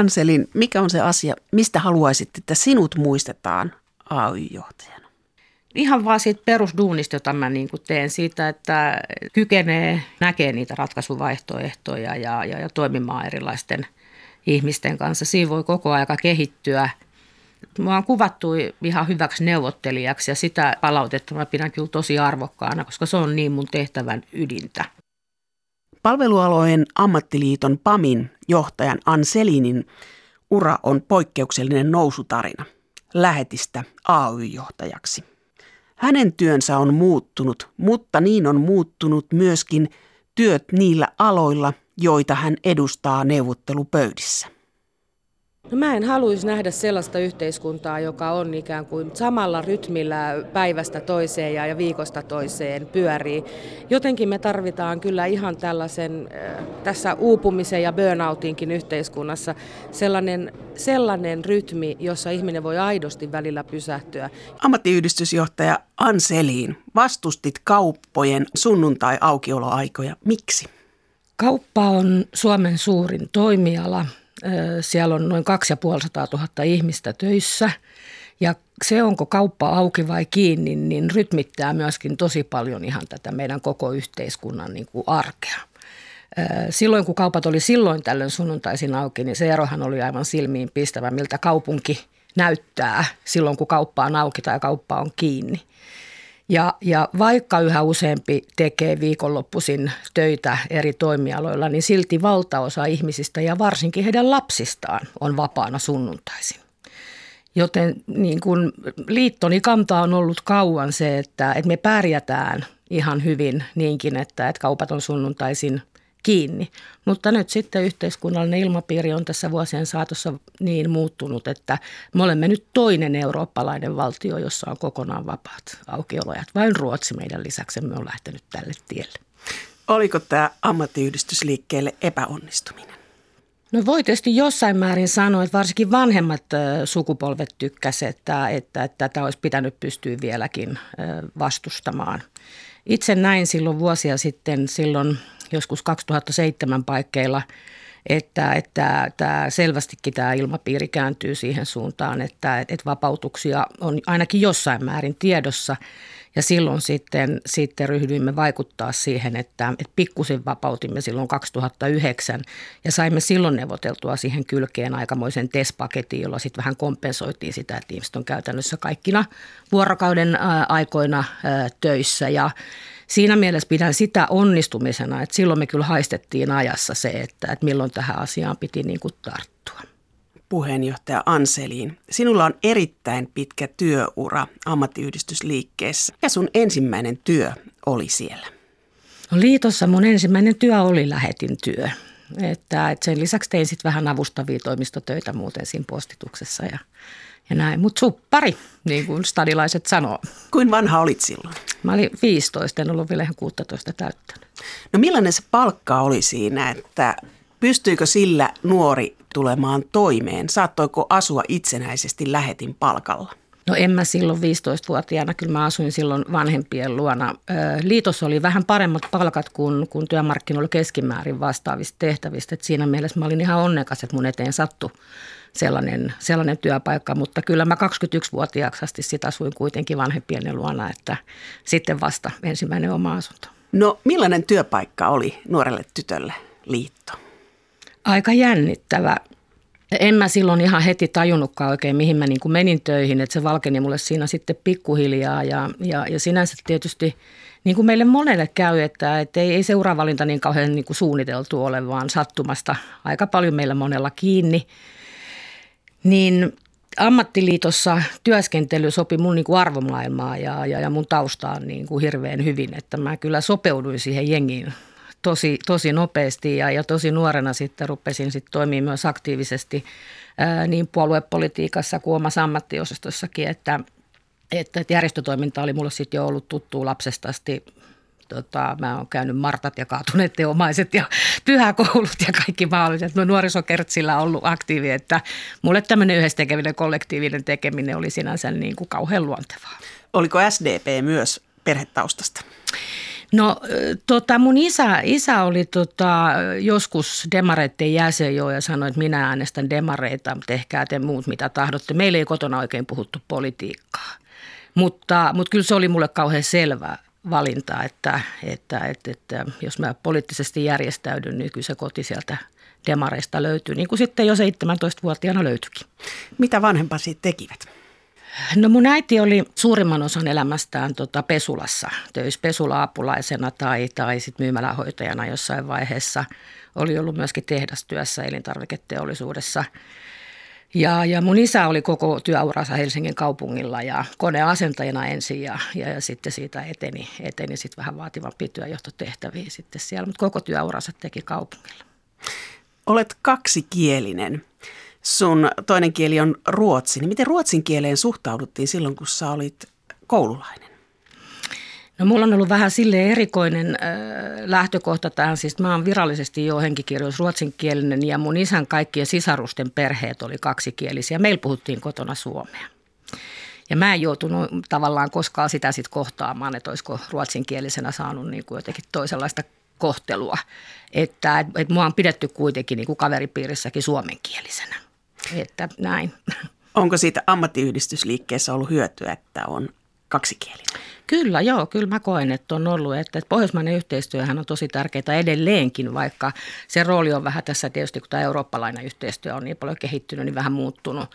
Anselin, mikä on se asia, mistä haluaisit, että sinut muistetaan AY-johtajana? Ihan vaan siitä perusduunista, jota mä niin kuin teen siitä, että kykenee, näkee niitä ratkaisuvaihtoehtoja ja, ja, ja toimimaan erilaisten ihmisten kanssa. Siinä voi koko aika kehittyä. Mua on kuvattu ihan hyväksi neuvottelijaksi ja sitä palautetta mä pidän kyllä tosi arvokkaana, koska se on niin mun tehtävän ydintä. Palvelualojen ammattiliiton PAMin johtajan Anselinin ura on poikkeuksellinen nousutarina lähetistä AY-johtajaksi. Hänen työnsä on muuttunut, mutta niin on muuttunut myöskin työt niillä aloilla, joita hän edustaa neuvottelupöydissä. No mä en haluaisi nähdä sellaista yhteiskuntaa, joka on ikään kuin samalla rytmillä päivästä toiseen ja viikosta toiseen pyörii. Jotenkin me tarvitaan kyllä ihan tällaisen äh, tässä uupumisen ja burnoutinkin yhteiskunnassa sellainen, sellainen rytmi, jossa ihminen voi aidosti välillä pysähtyä. Ammattiyhdistysjohtaja Anseliin, vastustit kauppojen sunnuntai-aukioloaikoja. Miksi? Kauppa on Suomen suurin toimiala siellä on noin 2500 000 ihmistä töissä ja se, onko kauppa auki vai kiinni, niin rytmittää myöskin tosi paljon ihan tätä meidän koko yhteiskunnan niin kuin arkea. Silloin kun kaupat oli silloin tällöin sunnuntaisin auki, niin se erohan oli aivan silmiin pistävä, miltä kaupunki näyttää silloin, kun kauppa on auki tai kauppa on kiinni. Ja, ja vaikka yhä useampi tekee viikonloppuisin töitä eri toimialoilla, niin silti valtaosa ihmisistä ja varsinkin heidän lapsistaan on vapaana sunnuntaisin. Joten niin kuin liittoni kanta on ollut kauan se, että, että me pärjätään ihan hyvin niinkin, että, että kaupat on sunnuntaisin kiinni. Mutta nyt sitten yhteiskunnallinen ilmapiiri on tässä vuosien saatossa niin muuttunut, että me olemme nyt toinen eurooppalainen valtio, jossa on kokonaan vapaat aukiolojat. Vain Ruotsi meidän lisäksemme on lähtenyt tälle tielle. Oliko tämä ammattiyhdistysliikkeelle epäonnistuminen? No voi tietysti jossain määrin sanoa, että varsinkin vanhemmat sukupolvet tykkäsivät, että, että, että tätä olisi pitänyt pystyä vieläkin vastustamaan. Itse näin silloin vuosia sitten, silloin joskus 2007 paikkeilla, että, että tämä selvästikin tämä ilmapiiri kääntyy siihen suuntaan, että, että vapautuksia on ainakin jossain määrin tiedossa. Ja silloin sitten, sitten ryhdyimme vaikuttaa siihen, että, että pikkusen vapautimme silloin 2009 ja saimme silloin neuvoteltua siihen kylkeen aikamoisen TES-paketin, jolla sitten vähän kompensoitiin sitä, että ihmiset on käytännössä kaikkina vuorokauden aikoina töissä ja siinä mielessä pidän sitä onnistumisena, että silloin me kyllä haistettiin ajassa se, että, että milloin tähän asiaan piti niin kuin tarttua. Puheenjohtaja Anseliin, sinulla on erittäin pitkä työura ammattiyhdistysliikkeessä ja sun ensimmäinen työ oli siellä. No liitossa mun ensimmäinen työ oli lähetin työ. Että, että sen lisäksi tein sitten vähän avustavia toimistotöitä muuten siinä postituksessa ja ja näin. Mutta suppari, niin kuin stadilaiset sanoo. Kuin vanha olit silloin? Mä olin 15, en ollut vielä ihan 16 täyttänyt. No millainen se palkka oli siinä, että pystyykö sillä nuori tulemaan toimeen? Saattoiko asua itsenäisesti lähetin palkalla? No en mä silloin 15-vuotiaana, kyllä mä asuin silloin vanhempien luona. Liitossa oli vähän paremmat palkat kuin, kuin työmarkkinoilla keskimäärin vastaavista tehtävistä. Et siinä mielessä mä olin ihan onnekas, että mun eteen sattui sellainen, sellainen työpaikka, mutta kyllä mä 21-vuotiaaksi asti sitä asuin kuitenkin vanhempien luona, että sitten vasta ensimmäinen oma asunto. No millainen työpaikka oli nuorelle tytölle liitto? Aika jännittävä. En mä silloin ihan heti tajunnutkaan oikein, mihin mä niin kuin menin töihin, että se valkeni mulle siinä sitten pikkuhiljaa ja, ja, ja sinänsä tietysti niin kuin meille monelle käy, että, että ei, ei seuraavalinta niin kauhean niin kuin suunniteltu ole, vaan sattumasta aika paljon meillä monella kiinni – niin ammattiliitossa työskentely sopi mun niin kuin arvomaailmaa ja, ja, ja mun taustaan niin kuin hirveän hyvin, että mä kyllä sopeuduin siihen jengiin tosi, tosi nopeasti ja, ja tosi nuorena sitten rupesin sitten toimimaan myös aktiivisesti ää, niin puoluepolitiikassa kuin omassa ammattiosastossakin, että, että, että järjestötoiminta oli mulle sitten jo ollut tuttu lapsesta asti tota, mä oon käynyt Martat ja kaatuneet teomaiset ja pyhäkoulut ja kaikki mahdolliset. No nuorisokertsillä on ollut aktiivi, että mulle tämmöinen yhdessä tekeminen, kollektiivinen tekeminen oli sinänsä niin kuin kauhean luontevaa. Oliko SDP myös perhetaustasta? No tota, mun isä, isä oli tota, joskus demareiden jäsen jo ja sanoi, että minä äänestän demareita, mutta tehkää te muut mitä tahdotte. Meillä ei kotona oikein puhuttu politiikkaa, mutta, mutta kyllä se oli mulle kauhean selvä valinta, että, että, että, että jos mä poliittisesti järjestäydyn, niin kyllä se koti sieltä demareista löytyy, niin kuin sitten jo 17-vuotiaana löytyikin. Mitä vanhempasi tekivät? No mun äiti oli suurimman osan elämästään tota Pesulassa töissä pesula-apulaisena tai, tai sitten myymälähoitajana jossain vaiheessa. Oli ollut myöskin tehdastyössä elintarviketeollisuudessa. Ja, ja mun isä oli koko työuransa Helsingin kaupungilla ja koneasentajana ensin ja, ja, ja sitten siitä eteni, eteni sitten vähän vaativampi työjohtotehtäviä sitten siellä, mutta koko työuransa teki kaupungilla. Olet kaksikielinen sun toinen kieli on ruotsi, niin miten ruotsin kieleen suhtauduttiin silloin, kun sä olit koululainen? No mulla on ollut vähän sille erikoinen äh, lähtökohta tähän, siis mä oon virallisesti jo henkikirjoissa ruotsinkielinen ja mun isän kaikkien sisarusten perheet oli kaksikielisiä. Meillä puhuttiin kotona suomea. Ja mä en joutunut tavallaan koskaan sitä sitten kohtaamaan, että olisiko ruotsinkielisenä saanut niin kuin jotenkin toisenlaista kohtelua. Että et, et mua on pidetty kuitenkin niin kuin kaveripiirissäkin suomenkielisenä. Että näin. Onko siitä ammattiyhdistysliikkeessä ollut hyötyä, että on kaksikielinen? Kyllä, joo, kyllä mä koen, että on ollut. Että, että pohjoismainen yhteistyöhän on tosi tärkeää edelleenkin, vaikka se rooli on vähän tässä tietysti, kun tämä eurooppalainen yhteistyö on niin paljon kehittynyt, niin vähän muuttunut.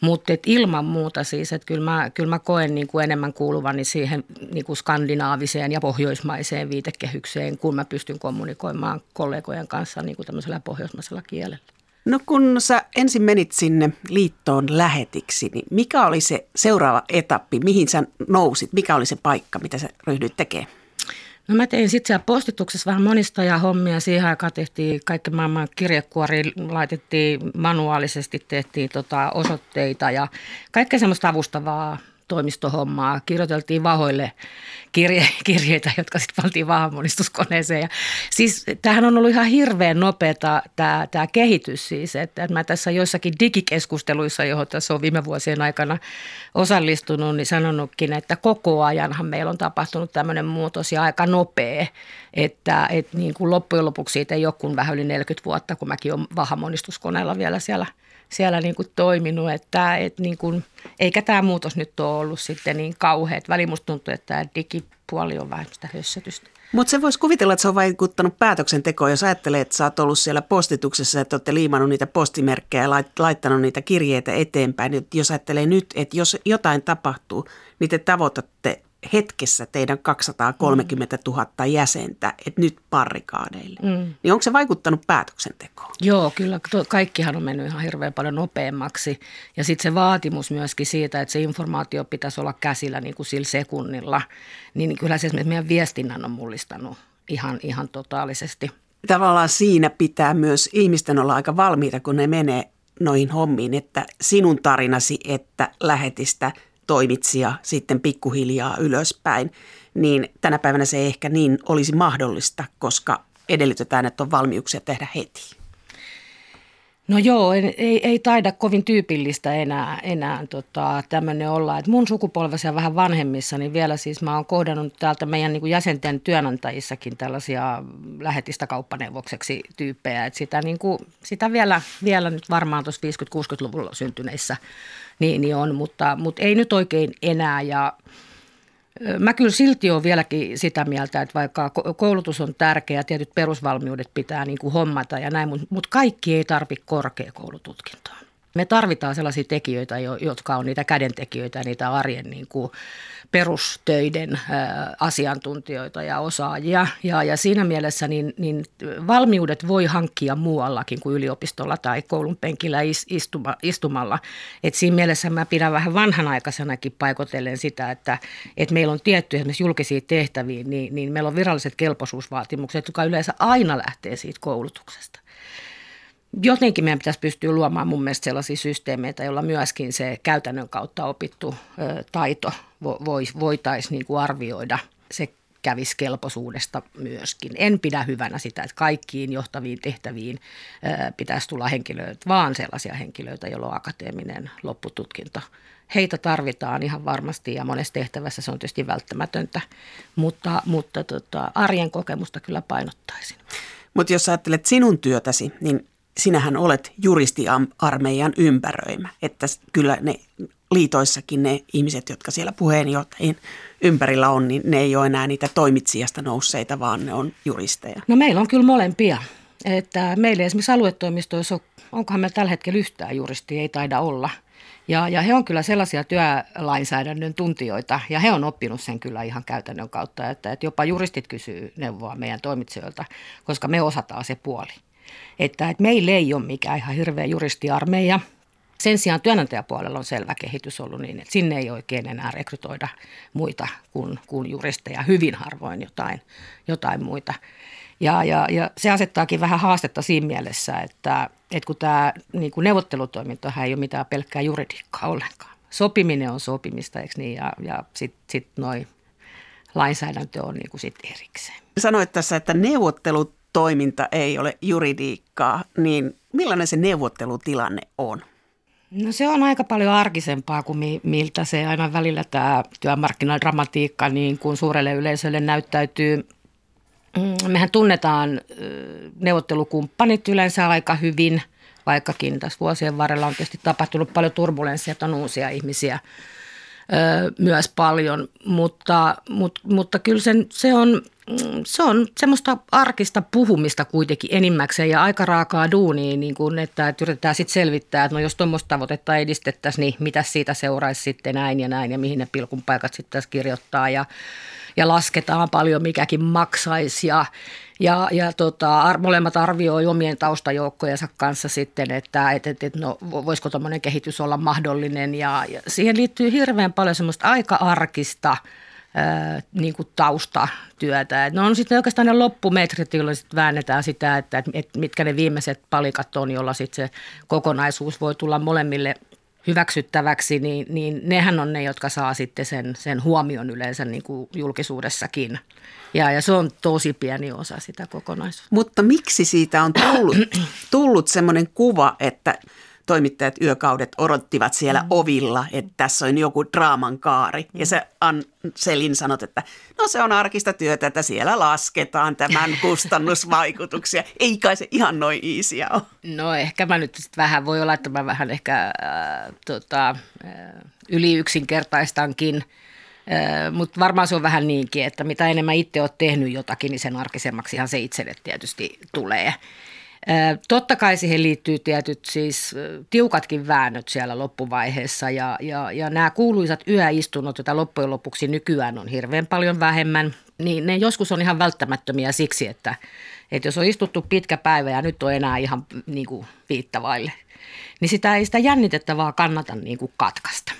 Mutta ilman muuta siis, että kyllä mä, kyllä mä koen niin kuin enemmän kuuluvani siihen niin kuin skandinaaviseen ja pohjoismaiseen viitekehykseen, kun mä pystyn kommunikoimaan kollegojen kanssa niin kuin tämmöisellä pohjoismaisella kielellä. No kun sä ensin menit sinne liittoon lähetiksi, niin mikä oli se seuraava etappi, mihin sä nousit, mikä oli se paikka, mitä sä ryhdyit tekemään? No mä tein sitten siellä postituksessa vähän monista ja hommia. Siihen aikaan tehtiin kaikki maailman kirjekuori, laitettiin manuaalisesti, tehtiin tota osoitteita ja kaikkea semmoista avustavaa toimistohommaa. Kirjoiteltiin vahoille kirje, kirjeitä, jotka sitten valtiin vahamonistuskoneeseen. Ja siis tämähän on ollut ihan hirveän nopeata tämä, tämä kehitys siis, että, että mä tässä joissakin digikeskusteluissa, johon tässä on viime vuosien aikana osallistunut, niin sanonutkin, että koko ajanhan meillä on tapahtunut tämmöinen muutos ja aika nopea, että, että niin kuin loppujen lopuksi siitä ei ole kuin vähän yli 40 vuotta, kun mäkin olen vahamonistuskoneella vielä siellä – siellä niin kuin toiminut, että, että niin kuin, eikä tämä muutos nyt ole ollut sitten niin kauheat. Väli musta tuntuu, että tämä digipuoli on vähän sitä hössötystä. Mutta se voisi kuvitella, että se on vaikuttanut päätöksentekoon, jos ajattelee, että sä oot ollut siellä postituksessa, että olette liimannut niitä postimerkkejä ja laittanut niitä kirjeitä eteenpäin. Jos ajattelee nyt, että jos jotain tapahtuu, niin te tavoitatte hetkessä teidän 230 000 jäsentä, että nyt parrikaadeille. Mm. Niin onko se vaikuttanut päätöksentekoon? Joo, kyllä. Kaikkihan on mennyt ihan hirveän paljon nopeammaksi. Ja sitten se vaatimus myöskin siitä, että se informaatio pitäisi olla käsillä niin kuin sillä sekunnilla, niin kyllä se meidän viestinnän on mullistanut ihan, ihan totaalisesti. Tavallaan siinä pitää myös ihmisten olla aika valmiita, kun ne menee noihin hommiin, että sinun tarinasi, että lähetistä – toimitsija sitten pikkuhiljaa ylöspäin, niin tänä päivänä se ei ehkä niin olisi mahdollista, koska edellytetään, että on valmiuksia tehdä heti. No joo, ei, ei taida kovin tyypillistä enää, enää tota, tämmöinen olla. Et mun sukupolvessa ja vähän vanhemmissa, niin vielä siis mä oon kohdannut täältä meidän niin kuin jäsenten työnantajissakin tällaisia lähetistä kauppaneuvokseksi tyyppejä. Et sitä, niin kuin, sitä vielä, vielä nyt varmaan tuossa 50-60-luvulla syntyneissä niin, niin on, mutta, mutta ei nyt oikein enää ja Mä kyllä silti olen vieläkin sitä mieltä, että vaikka koulutus on tärkeä, tietyt perusvalmiudet pitää niin kuin hommata ja näin, mutta kaikki ei tarvitse korkeakoulututkintoa. Me tarvitaan sellaisia tekijöitä, jotka on niitä kädentekijöitä, niitä arjen niin kuin perustöiden asiantuntijoita ja osaajia. Ja, ja siinä mielessä niin, niin valmiudet voi hankkia muuallakin kuin yliopistolla tai koulun penkillä istuma, istumalla. Et siinä mielessä mä pidän vähän vanhanaikaisenakin paikotellen sitä, että, että meillä on tietty esimerkiksi julkisia tehtäviä, niin, niin meillä on viralliset kelpoisuusvaatimukset, jotka yleensä aina lähtee siitä koulutuksesta jotenkin meidän pitäisi pystyä luomaan mun mielestä sellaisia systeemeitä, joilla myöskin se käytännön kautta opittu taito voitaisiin niin arvioida. Se käviskelpoisuudesta myöskin. En pidä hyvänä sitä, että kaikkiin johtaviin tehtäviin pitäisi tulla henkilöitä, vaan sellaisia henkilöitä, joilla on akateeminen loppututkinto. Heitä tarvitaan ihan varmasti ja monessa tehtävässä se on tietysti välttämätöntä, mutta, mutta tota, arjen kokemusta kyllä painottaisin. Mutta jos ajattelet sinun työtäsi, niin sinähän olet juristiarmeijan ympäröimä. Että kyllä ne liitoissakin ne ihmiset, jotka siellä puheenjohtajien ympärillä on, niin ne ei ole enää niitä toimitsijasta nousseita, vaan ne on juristeja. No meillä on kyllä molempia. Että meillä esimerkiksi aluetoimistoissa, on, onkohan meillä tällä hetkellä yhtään juristia, ei taida olla. Ja, ja he on kyllä sellaisia työlainsäädännön tuntijoita, ja he on oppinut sen kyllä ihan käytännön kautta, että, että jopa juristit kysyy neuvoa meidän toimitsijoilta, koska me osataan se puoli. Että, että meillä ei ole mikään ihan hirveä juristiarmeija, sen sijaan työnantajapuolella on selvä kehitys ollut niin, että sinne ei oikein enää rekrytoida muita kuin, kuin juristeja, hyvin harvoin jotain, jotain muita. Ja, ja, ja se asettaakin vähän haastetta siinä mielessä, että, että kun tämä niin kuin neuvottelutoimintohan ei ole mitään pelkkää juridiikkaa ollenkaan. Sopiminen on sopimista, eikö niin? Ja, ja sitten sit noin lainsäädäntö on niin kuin sit erikseen. Sanoit tässä, että neuvottelutoiminta ei ole juridiikkaa, niin millainen se neuvottelutilanne on? No se on aika paljon arkisempaa kuin mi- miltä se aina välillä tämä työmarkkinadramatiikka niin kuin suurelle yleisölle näyttäytyy. Mm, mehän tunnetaan neuvottelukumppanit yleensä aika hyvin, vaikkakin tässä vuosien varrella on tietysti tapahtunut paljon turbulenssia, että on uusia ihmisiä myös paljon, mutta, mutta, mutta kyllä sen, se on se on semmoista arkista puhumista kuitenkin enimmäkseen ja aika raakaa duunia, niin kuin, että, että yritetään sitten selvittää, että no jos tuommoista tavoitetta edistettäisiin, niin mitä siitä seuraisi sitten näin ja näin ja mihin ne pilkun paikat sitten kirjoittaa ja, ja lasketaan paljon mikäkin maksaisi ja, ja, ja tota, molemmat arvioi omien taustajoukkojensa kanssa sitten, että et, et, et, no, voisiko tuommoinen kehitys olla mahdollinen ja, ja siihen liittyy hirveän paljon semmoista aika arkista – niin kuin taustatyötä. Et ne on sitten oikeastaan ne loppumetrit, joilla sitten väännetään sitä, että, että mitkä ne viimeiset palikat on, jolla sitten se kokonaisuus voi tulla molemmille hyväksyttäväksi, niin, niin nehän on ne, jotka saa sitten sen, sen huomion yleensä niin kuin julkisuudessakin. Ja, ja se on tosi pieni osa sitä kokonaisuutta. Mutta miksi siitä on tullut, tullut semmoinen kuva, että toimittajat yökaudet odottivat siellä mm. ovilla, että tässä on joku draaman kaari. Mm. Ja se Ann Selin sanot, että no se on arkista työtä, että siellä lasketaan tämän kustannusvaikutuksia. Ei kai se ihan noin iisiä ole. No ehkä mä nyt sit vähän, voi olla, että mä vähän ehkä äh, tota, äh, yli yksinkertaistankin. Äh, Mutta varmaan se on vähän niinkin, että mitä enemmän itse olet tehnyt jotakin, niin sen arkisemmaksihan se itselle tietysti tulee. Totta kai siihen liittyy tietyt siis tiukatkin väännöt siellä loppuvaiheessa ja, ja, ja nämä kuuluisat yöistunnot, joita loppujen lopuksi nykyään on hirveän paljon vähemmän, niin ne joskus on ihan välttämättömiä siksi, että, että jos on istuttu pitkä päivä ja nyt on enää ihan niin kuin viittavaille, niin sitä ei sitä jännitettävää kannata niin kuin katkaista.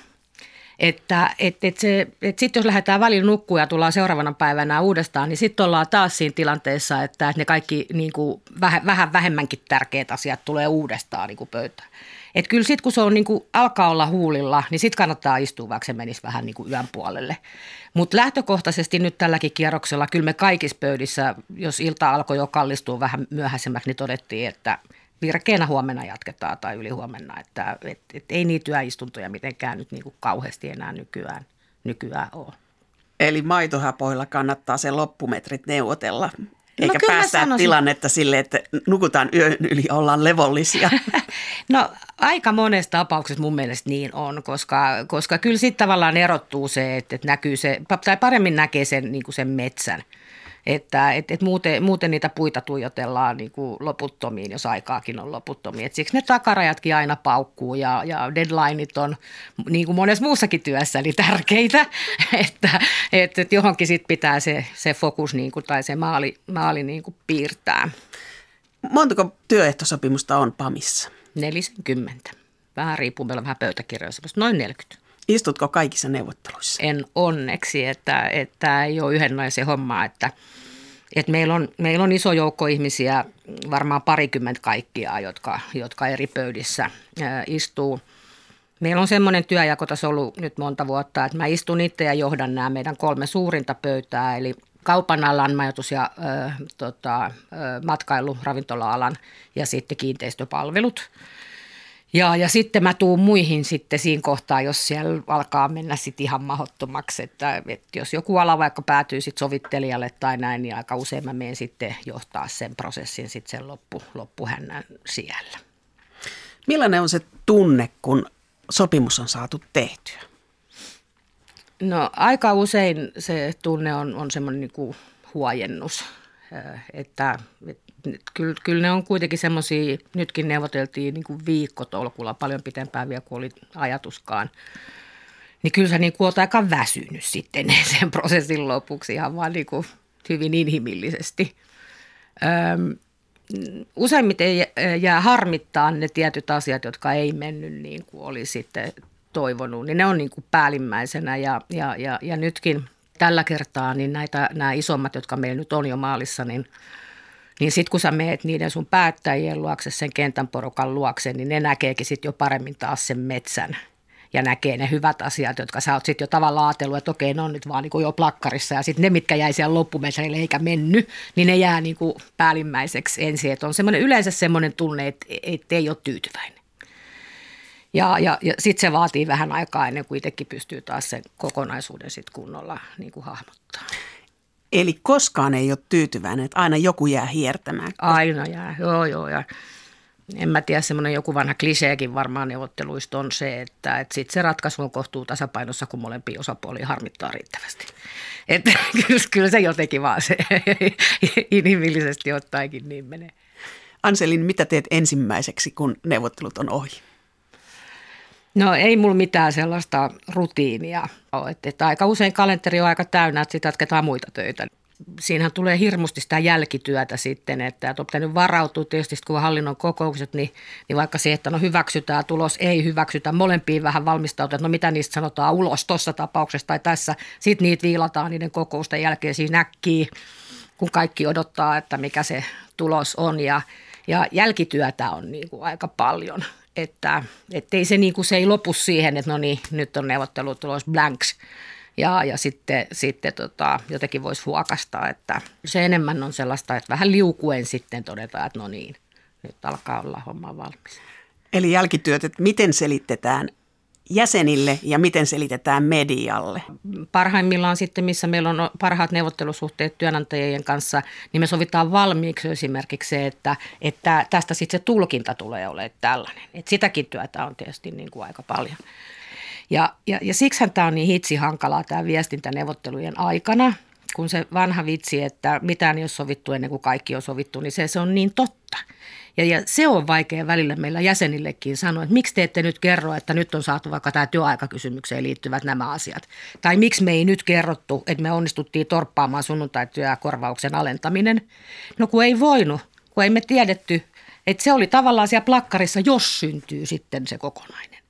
Että et, et se, et sitten jos lähdetään välillä nukkua ja tullaan seuraavana päivänä uudestaan, niin sitten ollaan taas siinä tilanteessa, että ne kaikki niin kuin vähän, vähän vähemmänkin tärkeät asiat tulee uudestaan niin pöytään. Et kyllä sitten kun se on niin kuin, alkaa olla huulilla, niin sitten kannattaa istua, vaikka se menisi vähän niin kuin yön puolelle. Mutta lähtökohtaisesti nyt tälläkin kierroksella, kyllä me kaikissa pöydissä, jos ilta alkoi jo kallistua vähän myöhäisemmäksi, niin todettiin, että – virkeänä huomenna jatketaan tai ylihuomenna. Että et, et ei niitä työistuntoja mitenkään nyt niin kuin kauheasti enää nykyään, nykyään ole. Eli maitohapoilla kannattaa se loppumetrit neuvotella, no eikä no päästä tilannetta sille, että nukutaan yön yli, ollaan levollisia. no aika monessa tapauksessa mun mielestä niin on, koska, koska kyllä sitten tavallaan erottuu se, että, että näkyy se, tai paremmin näkee sen, niin kuin sen metsän – että et, et muuten, muuten niitä puita tuijotellaan niin kuin loputtomiin, jos aikaakin on loputtomiin. Et siksi ne takarajatkin aina paukkuu ja, ja deadlineit on niin kuin monessa muussakin työssä niin tärkeitä, että et, et johonkin sit pitää se, se fokus niin kuin, tai se maali, maali niin kuin piirtää. Montako työehtosopimusta on PAMissa? 40. Vähän riippuu, meillä on vähän pöytäkirjoja, noin 40. Istutko kaikissa neuvotteluissa? En onneksi, että, että ei ole yhden naisen hommaa, että, että meillä, on, meillä on iso joukko ihmisiä, varmaan parikymmentä kaikkia, jotka, jotka eri pöydissä istuu. Meillä on semmoinen työjako tässä ollut nyt monta vuotta, että mä istun itse ja johdan nämä meidän kolme suurinta pöytää, eli kaupan alan, majoitus- ja ö, tota, ö, matkailu, ravintola-alan ja sitten kiinteistöpalvelut. Ja, ja sitten mä tuun muihin sitten siinä kohtaa, jos siellä alkaa mennä sitten ihan mahdottomaksi, että, että jos joku ala vaikka päätyy sitten sovittelijalle tai näin, niin aika usein mä menen sitten johtaa sen prosessin sitten sen loppu, loppuhännän siellä. Millainen on se tunne, kun sopimus on saatu tehtyä? No aika usein se tunne on, on semmoinen niin huojennus, että, että kyllä, kyllä ne on kuitenkin semmoisia, nytkin neuvoteltiin niin kuin viikkotolkulla paljon pitempään vielä kuin oli ajatuskaan. Niin kyllä sä niin kuin aika väsynyt sitten sen prosessin lopuksi ihan vaan niin kuin hyvin inhimillisesti. Öm, useimmiten jää harmittaa ne tietyt asiat, jotka ei mennyt niin kuin oli sitten toivonut, niin ne on niin kuin päällimmäisenä ja, ja, ja, ja nytkin tällä kertaa niin näitä, nämä isommat, jotka meillä nyt on jo maalissa, niin – niin sitten kun sä meet niiden sun päättäjien luokse, sen kentän porukan luokse, niin ne näkeekin sitten jo paremmin taas sen metsän ja näkee ne hyvät asiat, jotka sä oot sitten jo tavallaan ajatellut, että okei, ne on nyt vaan niin jo plakkarissa ja sitten ne, mitkä jäi siellä loppumetreille eikä mennyt, niin ne jää niin kuin päällimmäiseksi ensin. Että on semmoinen, yleensä semmoinen tunne, että, että ei ole tyytyväinen. Ja, ja, ja sitten se vaatii vähän aikaa ennen kuin itsekin pystyy taas sen kokonaisuuden sitten kunnolla niin kuin hahmottaa. Eli koskaan ei ole tyytyväinen, että aina joku jää hiertämään. Aina jää, joo joo. Ja en mä tiedä, semmoinen joku vanha kliseekin varmaan neuvotteluista on se, että, että sit se ratkaisu on kohtuu tasapainossa, kun molempia osapuolia harmittaa riittävästi. Että kyllä, kyllä se jotenkin vaan se inhimillisesti ottaenkin niin menee. Anselin, mitä teet ensimmäiseksi, kun neuvottelut on ohi? No ei mulla mitään sellaista rutiinia ole. Että, että aika usein kalenteri on aika täynnä, että sitten jatketaan muita töitä. Siinähän tulee hirmusti sitä jälkityötä sitten, että, että on pitänyt varautua tietysti, kun hallinnon kokoukset, niin, niin vaikka se, että no hyväksytään tulos, ei hyväksytä, molempiin vähän valmistautua, että no mitä niistä sanotaan ulos tuossa tapauksessa tai tässä. Sitten niitä viilataan niiden kokousten jälkeen siinä näkkii, kun kaikki odottaa, että mikä se tulos on ja, ja jälkityötä on niin kuin aika paljon – että ei se, niin kuin, se ei lopu siihen, että no niin, nyt on neuvottelutulos blanks ja, ja sitten, sitten tota, jotenkin voisi huokastaa, että se enemmän on sellaista, että vähän liukuen sitten todetaan, että no niin, nyt alkaa olla homma valmis. Eli jälkityöt, että miten selitetään jäsenille ja miten selitetään medialle? Parhaimmillaan sitten, missä meillä on parhaat neuvottelusuhteet työnantajien kanssa, niin me sovitaan valmiiksi esimerkiksi se, että, että tästä sitten se tulkinta tulee olemaan tällainen. Et sitäkin työtä on tietysti niin kuin aika paljon. Ja, ja, ja siksihän tämä on niin hitsi hankalaa tämä viestintäneuvottelujen aikana, kun se vanha vitsi, että mitään ei ole sovittu ennen kuin kaikki on sovittu, niin se, se on niin totta – ja, ja se on vaikea välillä meillä jäsenillekin sanoa, että miksi te ette nyt kerro, että nyt on saatu vaikka tämä työaikakysymykseen liittyvät nämä asiat. Tai miksi me ei nyt kerrottu, että me onnistuttiin torppaamaan sunnuntaityökorvauksen alentaminen. No kun ei voinut, kun ei me tiedetty, että se oli tavallaan siellä plakkarissa, jos syntyy sitten se kokonainen.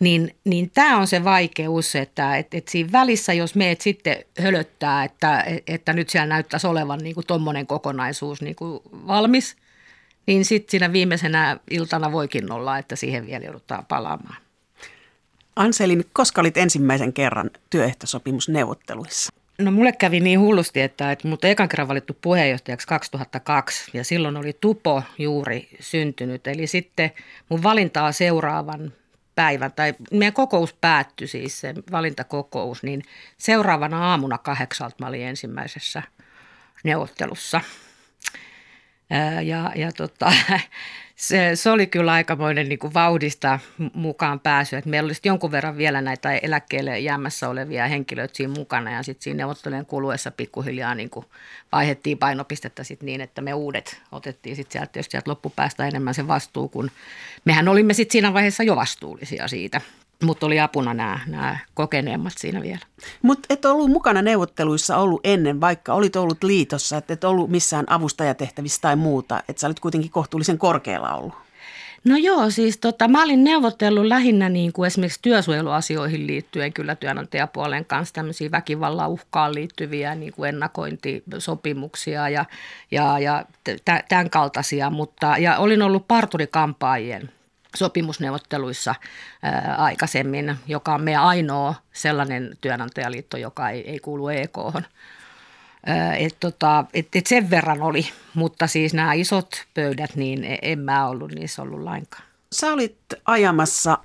Niin, niin tämä on se vaikeus, että et, et siinä välissä, jos meet sitten hölöttää, että, että nyt siellä näyttäisi olevan niin tuommoinen kokonaisuus niin valmis – niin sitten siinä viimeisenä iltana voikin olla, että siihen vielä joudutaan palaamaan. Anselin, koska olit ensimmäisen kerran työehtosopimusneuvotteluissa? No mulle kävi niin hullusti, että, että mut ekan kerran valittu puheenjohtajaksi 2002 ja silloin oli Tupo juuri syntynyt. Eli sitten mun valintaa seuraavan päivän, tai meidän kokous päättyi siis, se valintakokous, niin seuraavana aamuna kahdeksalta mä olin ensimmäisessä neuvottelussa – ja, ja tota, se, se, oli kyllä aikamoinen niin kuin vauhdista mukaan pääsy. Että meillä olisi jonkun verran vielä näitä eläkkeelle jäämässä olevia henkilöitä siinä mukana. Ja sitten siinä neuvottelujen kuluessa pikkuhiljaa niin kuin vaihdettiin painopistettä sit niin, että me uudet otettiin sitten sieltä, sieltä loppupäästä enemmän se vastuu, kun mehän olimme sitten siinä vaiheessa jo vastuullisia siitä – mutta oli apuna nämä, nämä kokeneemmat siinä vielä. Mutta et ollut mukana neuvotteluissa ollut ennen, vaikka olit ollut liitossa, että et ollut missään avustajatehtävissä tai muuta, että sä olit kuitenkin kohtuullisen korkealla ollut. No joo, siis tota, mä olin neuvotellut lähinnä niin kuin esimerkiksi työsuojeluasioihin liittyen kyllä työnantajapuolen kanssa tämmöisiä väkivallan uhkaan liittyviä niin kuin ennakointisopimuksia ja, ja, ja tämän kaltaisia, mutta ja olin ollut parturikampaajien sopimusneuvotteluissa ää, aikaisemmin, joka on meidän ainoa sellainen työnantajaliitto, joka ei, ei kuulu EK-hon. Et, tota, et, et sen verran oli, mutta siis nämä isot pöydät, niin e, en mä ollut niissä ollut lainkaan. Sä olit ajamassa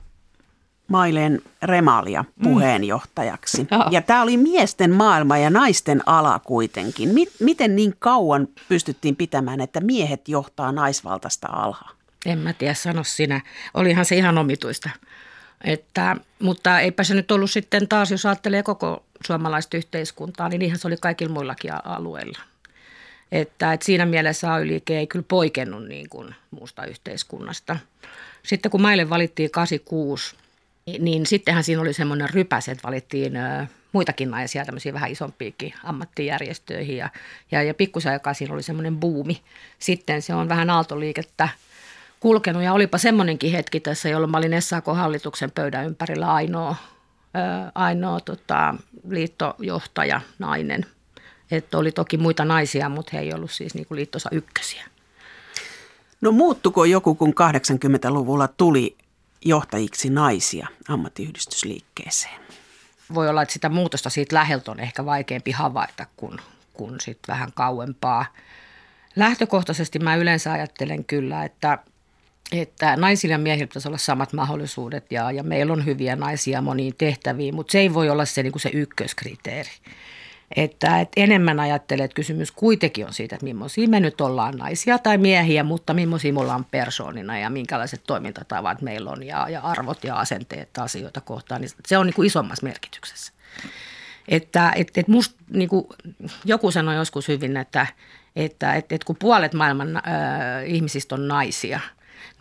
Mailen Remalia mm. puheenjohtajaksi. Mm. Ja tämä oli miesten maailma ja naisten ala kuitenkin. Miten niin kauan pystyttiin pitämään, että miehet johtaa naisvaltaista alaa? En mä tiedä, sano sinä. Olihan se ihan omituista. Että, mutta eipä se nyt ollut sitten taas, jos ajattelee koko suomalaista yhteiskuntaa, niin ihan se oli kaikilla muillakin alueilla. Että, että siinä mielessä ay ei kyllä poikennut niin kuin muusta yhteiskunnasta. Sitten kun maille valittiin 86, niin sittenhän siinä oli semmoinen rypäs, että valittiin muitakin naisia, tämmöisiä vähän isompiakin ammattijärjestöihin ja, ja, ja pikkusen aikaa siinä oli semmoinen buumi. Sitten se on vähän aaltoliikettä kulkenut ja olipa semmoinenkin hetki tässä, jolloin mä olin SAK-hallituksen pöydän ympärillä ainoa, ainoa tota, liittojohtaja nainen. Että oli toki muita naisia, mutta he ei ollut siis niin kuin liittosa ykkösiä. No muuttuko joku, kun 80-luvulla tuli johtajiksi naisia ammattiyhdistysliikkeeseen? Voi olla, että sitä muutosta siitä läheltä on ehkä vaikeampi havaita kuin, kuin sit vähän kauempaa. Lähtökohtaisesti mä yleensä ajattelen kyllä, että, että naisilla ja miehillä pitäisi olla samat mahdollisuudet ja, ja meillä on hyviä naisia moniin tehtäviin, mutta se ei voi olla se, niin kuin se ykköskriteeri. Että, että enemmän ajattelee, että kysymys kuitenkin on siitä, että millaisia me nyt ollaan naisia tai miehiä, mutta millaisia me ollaan persoonina ja minkälaiset toimintatavat meillä on ja, ja arvot ja asenteet asioita kohtaan. Niin se on niin kuin isommassa merkityksessä. Että et, et must, niin kuin joku sanoi joskus hyvin, että, että et, et kun puolet maailman äh, ihmisistä on naisia,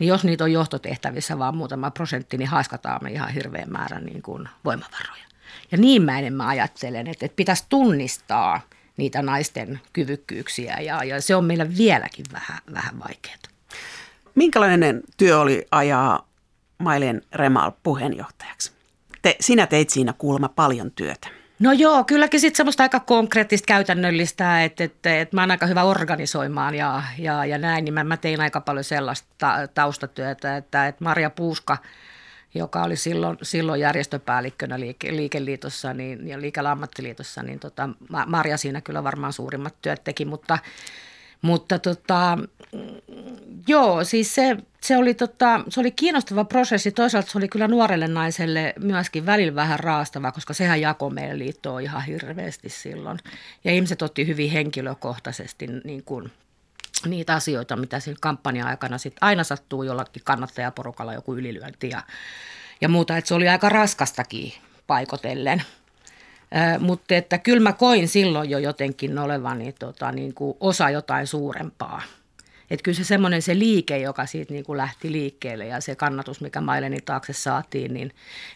niin jos niitä on johtotehtävissä vaan muutama prosentti, niin haiskataan me ihan hirveän määrän niin kuin voimavaroja. Ja niin mä enemmän ajattelen, että, että pitäisi tunnistaa niitä naisten kyvykkyyksiä ja, ja se on meillä vieläkin vähän, vähän vaikeaa. Minkälainen työ oli ajaa Mailen Remal puheenjohtajaksi? Te, sinä teit siinä kuulemma paljon työtä. No joo, kylläkin sitten semmoista aika konkreettista, käytännöllistä, että, että, että mä oon aika hyvä organisoimaan ja, ja, ja näin, niin mä, mä tein aika paljon sellaista taustatyötä, että, että Maria Puuska – joka oli silloin, silloin järjestöpäällikkönä liike, liikeliitossa niin, ja liikellä ammattiliitossa, niin tota, Marja siinä kyllä varmaan suurimmat työt teki, mutta, mutta tota, joo, siis se, se, oli tota, se oli kiinnostava prosessi. Toisaalta se oli kyllä nuorelle naiselle myöskin välillä vähän raastava, koska sehän jakoi meidän liittoa ihan hirveästi silloin. Ja ihmiset otti hyvin henkilökohtaisesti niin kuin niitä asioita, mitä siinä kampanja-aikana sit aina sattuu jollakin kannattajaporukalla joku ylilyönti ja, ja muuta. Että se oli aika raskastakin paikotellen. Ö, mutta että kyllä mä koin silloin jo jotenkin olevani tota, niin kuin osa jotain suurempaa. Että kyllä se semmoinen se liike, joka siitä niin kuin lähti liikkeelle ja se kannatus, mikä Maileni taakse saatiin, niin,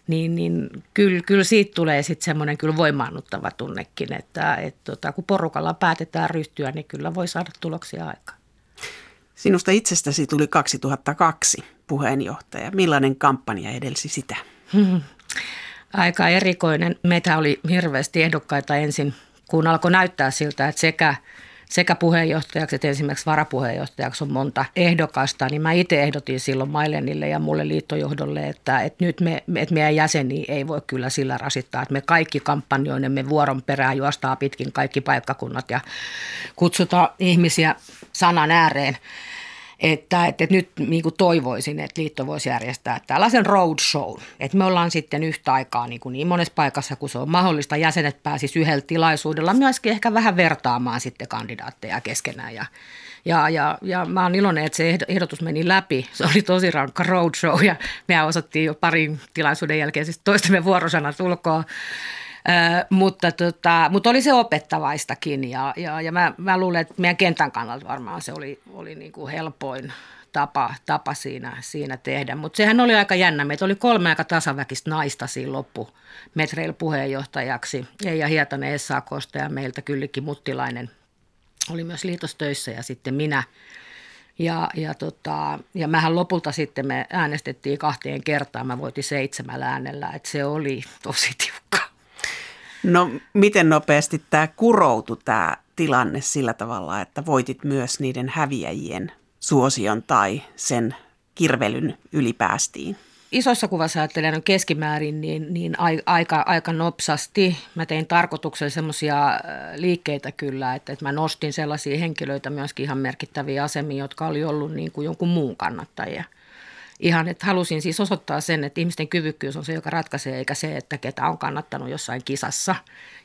niin, niin kyllä, kyllä siitä tulee sitten semmoinen kyllä voimaannuttava tunnekin, että, että tota, kun porukalla päätetään ryhtyä, niin kyllä voi saada tuloksia aikaan. Sinusta itsestäsi tuli 2002 puheenjohtaja. Millainen kampanja edelsi sitä? Aika erikoinen. Meitä oli hirveästi ehdokkaita ensin, kun alkoi näyttää siltä, että sekä sekä puheenjohtajaksi että esimerkiksi varapuheenjohtajaksi on monta ehdokasta, niin mä itse ehdotin silloin Mailenille ja mulle liittojohdolle, että, että nyt me, että meidän jäseniä ei voi kyllä sillä rasittaa, että me kaikki kampanjoinemme vuoron perään juostaa pitkin kaikki paikkakunnat ja kutsutaan ihmisiä sanan ääreen että, että, että nyt niin kuin toivoisin, että liitto voisi järjestää tällaisen roadshow, että me ollaan sitten yhtä aikaa niin, kuin niin monessa paikassa, kun se on mahdollista. Jäsenet pääsisivät yhdellä tilaisuudella myöskin ehkä vähän vertaamaan sitten kandidaatteja keskenään ja ja, ja, ja mä oon iloinen, että se ehdotus meni läpi. Se oli tosi rankka roadshow ja me osattiin jo parin tilaisuuden jälkeen siis toistemme vuorosanat ulkoa mutta, tota, mutta oli se opettavaistakin ja, ja, ja mä, mä luulen, että meidän kentän kannalta varmaan se oli, oli niin kuin helpoin tapa, tapa siinä, siinä tehdä. Mutta sehän oli aika jännä. Meitä oli kolme aika tasaväkistä naista siinä loppumetreillä puheenjohtajaksi. Eija Hietanen SAKsta ja meiltä Kyllikki Muttilainen oli myös liitostöissä ja sitten minä. Ja, ja, tota, ja mähän lopulta sitten me äänestettiin kahteen kertaan. Mä voitin seitsemällä äänellä, että se oli tosi tiukka. No miten nopeasti tämä kuroutui tämä tilanne sillä tavalla, että voitit myös niiden häviäjien suosion tai sen kirvelyn ylipäästiin? isossa kuvassa ajattelen keskimäärin niin, niin aika, aika nopsasti. Mä tein tarkoituksella semmoisia äh, liikkeitä kyllä, että, että mä nostin sellaisia henkilöitä myöskin ihan merkittäviä asemia, jotka oli ollut niin kuin jonkun muun kannattajia. Ihan, että halusin siis osoittaa sen, että ihmisten kyvykkyys on se, joka ratkaisee, eikä se, että ketä on kannattanut jossain kisassa.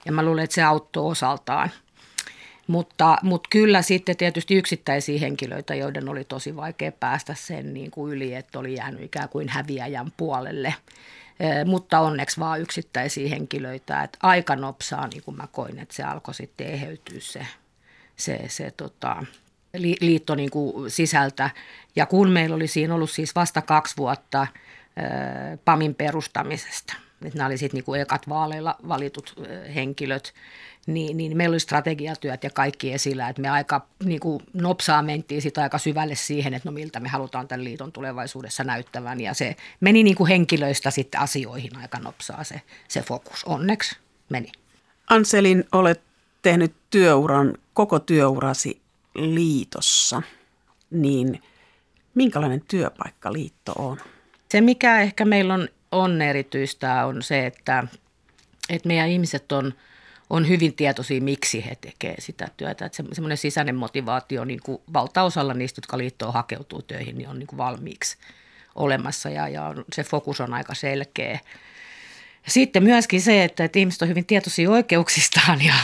Ja mä luulen, että se auttoi osaltaan. Mutta, mutta kyllä sitten tietysti yksittäisiä henkilöitä, joiden oli tosi vaikea päästä sen niin kuin yli, että oli jäänyt ikään kuin häviäjän puolelle. Mutta onneksi vaan yksittäisiä henkilöitä, että aika nopsaa, niin kuin mä koin, että se alkoi sitten eheytyä se, se, se tota, liitto niin kuin sisältä. Ja kun meillä oli siinä ollut siis vasta kaksi vuotta PAMin perustamisesta, että nämä oli sitten niin kuin ekat vaaleilla valitut henkilöt, niin, niin meillä oli strategiatyöt ja kaikki esillä, että me aika niin kuin nopsaa mentiin sitä aika syvälle siihen, että no miltä me halutaan tämän liiton tulevaisuudessa näyttävän ja se meni niin kuin henkilöistä sitten asioihin aika nopsaa se, se fokus, onneksi meni. Anselin, olet tehnyt työuran, koko työurasi liitossa, niin minkälainen työpaikka liitto on? Se, mikä ehkä meillä on, on erityistä, on se, että, että meidän ihmiset on – on hyvin tietoisia, miksi he tekevät sitä työtä. Että semmoinen sisäinen motivaatio niin kuin valtaosalla niistä, jotka liittoon hakeutuu töihin, niin on niin kuin valmiiksi olemassa ja, ja se fokus on aika selkeä. Sitten myöskin se, että, että ihmiset on hyvin tietoisia oikeuksistaan ja,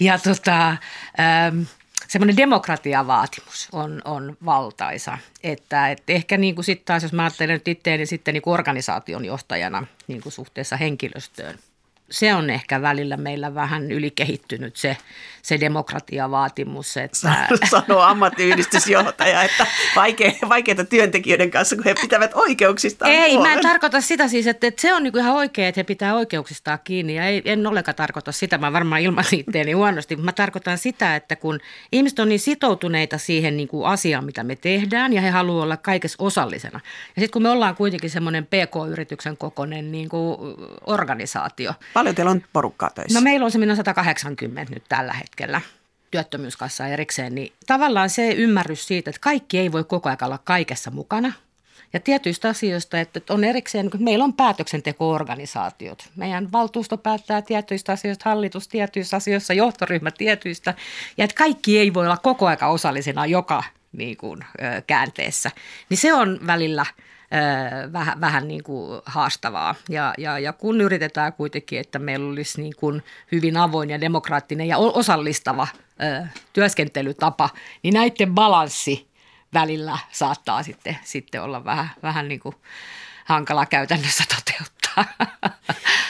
ja tota, ähm, semmoinen demokratiavaatimus on, on valtaisa. Että, että ehkä niin kuin sitten taas, jos mä ajattelen nyt itseäni sitten niin organisaation johtajana niin kuin suhteessa henkilöstöön – se on ehkä välillä meillä vähän ylikehittynyt se, se demokratiavaatimus. Että... Sanoo ammattiyhdistysjohtaja, että vaikea, vaikeita työntekijöiden kanssa, kun he pitävät oikeuksistaan Ei, puolen. mä en tarkoita sitä siis, että, että se on niinku ihan oikein, että he pitää oikeuksistaan kiinni. Ja ei, en ollenkaan tarkoita sitä, mä varmaan ilmaisin itseäni huonosti, mutta mä tarkoitan sitä, että kun ihmiset on niin sitoutuneita siihen niin kuin asiaan, mitä me tehdään, ja he haluavat olla kaikessa osallisena. Ja sitten kun me ollaan kuitenkin semmoinen PK-yrityksen kokoinen niin kuin organisaatio, Paljon teillä on porukkaa töissä? No meillä on se 180 nyt tällä hetkellä työttömyyskassa erikseen, niin tavallaan se ymmärrys siitä, että kaikki ei voi koko ajan olla kaikessa mukana. Ja tietyistä asioista, että on erikseen, meillä on päätöksenteko-organisaatiot. Meidän valtuusto päättää tietyistä asioista, hallitus tietyissä asioissa, johtoryhmä tietyistä. Ja että kaikki ei voi olla koko ajan osallisena joka niin kuin, käänteessä. Niin se on välillä – vähän, vähän niin kuin haastavaa. Ja, ja, ja kun yritetään kuitenkin, että meillä olisi niin kuin hyvin avoin ja demokraattinen ja osallistava työskentelytapa, niin näiden balanssi välillä saattaa sitten, sitten olla vähän, vähän niin kuin hankala käytännössä toteuttaa.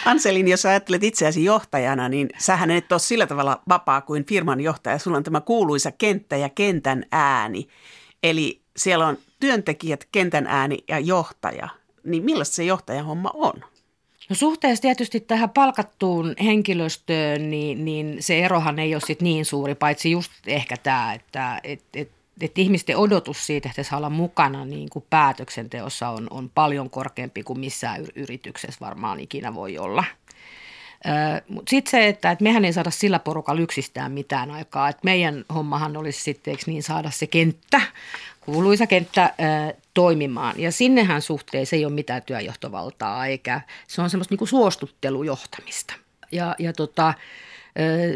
Anselin, jos ajattelet itseäsi johtajana, niin sähän et ole sillä tavalla vapaa kuin firman johtaja. Sulla on tämä kuuluisa kenttä ja kentän ääni. Eli siellä on työntekijät, kentän ääni ja johtaja, niin millaista se johtajahomma on? No suhteessa tietysti tähän palkattuun henkilöstöön, niin, niin se erohan ei ole sit niin suuri, paitsi just ehkä tämä, että et, et, et ihmisten odotus siitä, että saa olla mukana niin kuin päätöksenteossa on, on paljon korkeampi kuin missään yrityksessä varmaan ikinä voi olla. Mutta sitten se, että et mehän ei saada sillä porukalla yksistään mitään aikaa. Et meidän hommahan olisi sitten niin saada se kenttä kuuluisa kenttä ää, toimimaan. Ja sinnehän suhteessa ei ole mitään työjohtovaltaa, eikä se on semmoista niin suostuttelujohtamista. Ja, ja tota,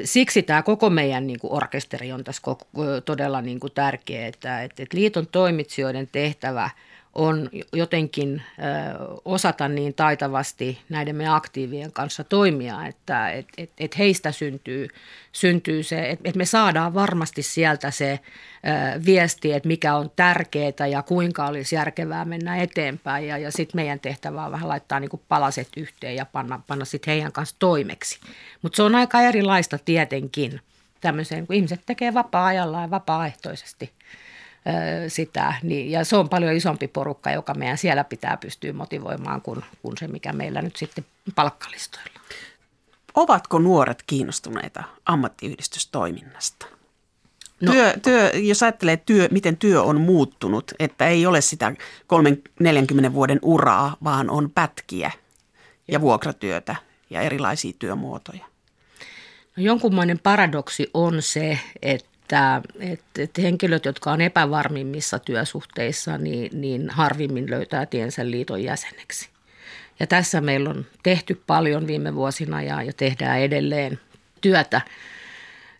Siksi tämä koko meidän niin kuin orkesteri on tässä koko, todella niin kuin tärkeä, että, että liiton toimitsijoiden tehtävä – on jotenkin osata niin taitavasti näiden me aktiivien kanssa toimia, että et, et, et heistä syntyy, syntyy se, että et me saadaan varmasti sieltä se viesti, että mikä on tärkeää ja kuinka olisi järkevää mennä eteenpäin. Ja, ja sitten meidän tehtävä on vähän laittaa niin kuin palaset yhteen ja panna, panna sitten heidän kanssa toimeksi. Mutta se on aika erilaista tietenkin tämmöiseen, kun ihmiset tekee vapaa-ajalla ja vapaaehtoisesti – sitä. Niin, ja se on paljon isompi porukka, joka meidän siellä pitää pystyä motivoimaan kuin, kuin se, mikä meillä nyt sitten palkkalistoilla. Ovatko nuoret kiinnostuneita ammattiyhdistystoiminnasta? No, työ, työ, jos ajattelee, työ, miten työ on muuttunut, että ei ole sitä 30-40 vuoden uraa, vaan on pätkiä ja vuokratyötä ja erilaisia työmuotoja. No, jonkunmoinen paradoksi on se, että että, että, että henkilöt, jotka on epävarmimmissa työsuhteissa, niin, niin harvimmin löytää tiensä liiton jäseneksi. Ja tässä meillä on tehty paljon viime vuosina ja, ja tehdään edelleen työtä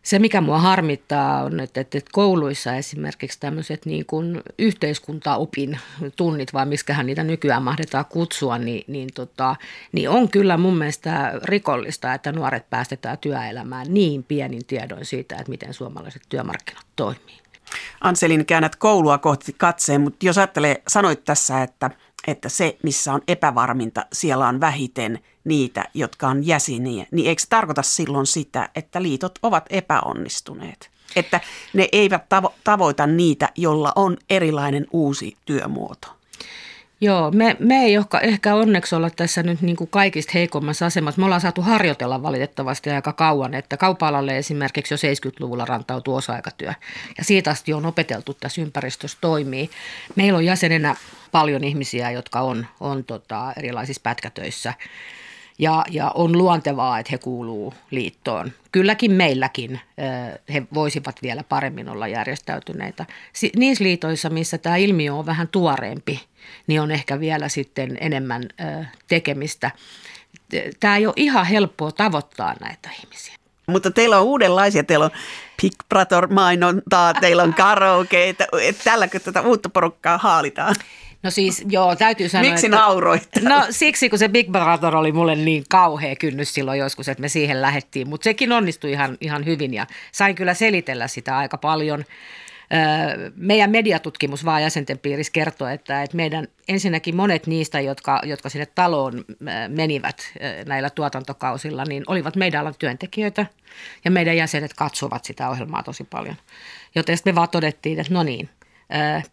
se, mikä mua harmittaa, on, että, että kouluissa esimerkiksi tämmöiset niin kuin yhteiskuntaopin tunnit, vai miskähän niitä nykyään mahdetaan kutsua, niin, niin, tota, niin on kyllä mun mielestä rikollista, että nuoret päästetään työelämään niin pienin tiedoin siitä, että miten suomalaiset työmarkkinat toimii. Anselin käännät koulua kohti katseen, mutta jos ajattelee, sanoit tässä, että, että se, missä on epävarminta, siellä on vähiten – niitä, jotka on jäseniä, niin eikö se tarkoita silloin sitä, että liitot ovat epäonnistuneet? Että ne eivät tavo- tavoita niitä, jolla on erilainen uusi työmuoto. Joo, me, me ei ehkä, ehkä onneksi olla tässä nyt niin kuin kaikista heikommassa asemassa. Me ollaan saatu harjoitella valitettavasti aika kauan, että kaupa esimerkiksi jo 70-luvulla rantautui osa-aikatyö. Ja siitä asti on opeteltu tässä ympäristössä toimii. Meillä on jäsenenä paljon ihmisiä, jotka on, on tota, erilaisissa pätkätöissä ja, ja on luontevaa, että he kuuluu liittoon. Kylläkin meilläkin he voisivat vielä paremmin olla järjestäytyneitä. Niissä liitoissa, missä tämä ilmiö on vähän tuoreempi, niin on ehkä vielä sitten enemmän tekemistä. Tämä ei ole ihan helppoa tavoittaa näitä ihmisiä. Mutta teillä on uudenlaisia, teillä on Big Brother-mainontaa, teillä on karaoke, tälläkö tätä uutta porukkaa haalitaan? No siis joo, täytyy sanoa, Miksi että, nauroit? No siksi, kun se Big Brother oli mulle niin kauhea kynnys silloin joskus, että me siihen lähettiin. Mutta sekin onnistui ihan, ihan hyvin ja sain kyllä selitellä sitä aika paljon. Meidän mediatutkimus vaan jäsenten piirissä kertoo, että, että meidän ensinnäkin monet niistä, jotka, jotka sinne taloon menivät näillä tuotantokausilla, niin olivat meidän alan työntekijöitä ja meidän jäsenet katsovat sitä ohjelmaa tosi paljon. Joten me vaan todettiin, että no niin,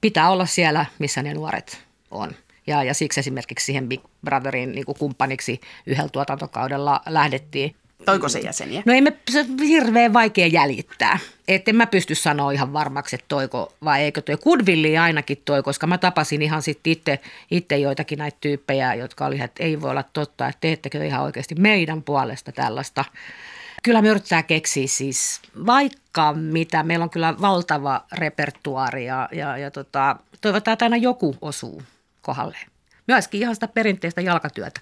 pitää olla siellä, missä ne nuoret on. Ja, ja siksi esimerkiksi siihen Big Brotherin niin kumppaniksi yhdellä tuotantokaudella lähdettiin. Toiko se jäseniä? No ei me, se on hirveän vaikea jäljittää. Että en mä pysty sanoa ihan varmaksi, että toiko vai eikö toi. Goodwilli ainakin toi, koska mä tapasin ihan sitten itse, itse joitakin näitä tyyppejä, jotka oli, että ei voi olla totta, että teettekö ihan oikeasti meidän puolesta tällaista Kyllä me yritetään keksiä siis vaikka mitä. Meillä on kyllä valtava repertuaari ja, ja, ja tota, toivotaan, että aina joku osuu kohdalle. Myöskin ihan sitä perinteistä jalkatyötä.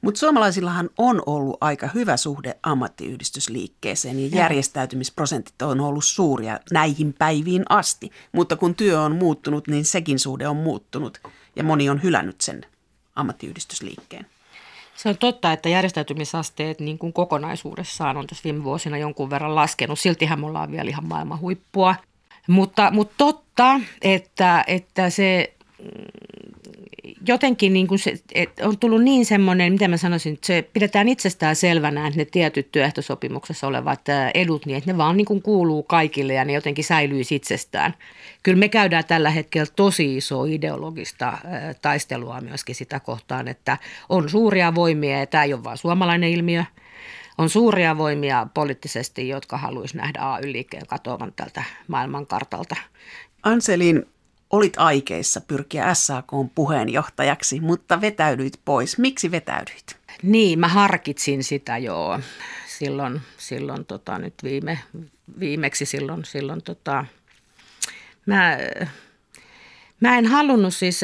Mutta suomalaisillahan on ollut aika hyvä suhde ammattiyhdistysliikkeeseen ja järjestäytymisprosentit on ollut suuria näihin päiviin asti. Mutta kun työ on muuttunut, niin sekin suhde on muuttunut ja moni on hylännyt sen ammattiyhdistysliikkeen. Se on totta, että järjestäytymisasteet niin kuin kokonaisuudessaan on tässä viime vuosina jonkun verran laskenut. Siltihän me ollaan vielä ihan maailman huippua. Mutta, mutta totta, että, että se jotenkin niin kuin se, että on tullut niin semmoinen, miten mä sanoisin, että se pidetään itsestään selvänä, että ne tietyt työehtosopimuksessa olevat edut, niin että ne vaan niin kuin kuuluu kaikille ja ne jotenkin säilyisi itsestään. Kyllä me käydään tällä hetkellä tosi iso ideologista taistelua myöskin sitä kohtaan, että on suuria voimia ja tämä ei ole vain suomalainen ilmiö, on suuria voimia poliittisesti, jotka haluaisi nähdä AY-liikkeen katoavan tältä maailmankartalta. Anselin, olit aikeissa pyrkiä SAK puheenjohtajaksi, mutta vetäydyit pois. Miksi vetäydyit? Niin, mä harkitsin sitä joo. Silloin, silloin tota, nyt viime, viimeksi silloin, silloin tota, mä, mä en halunnut siis,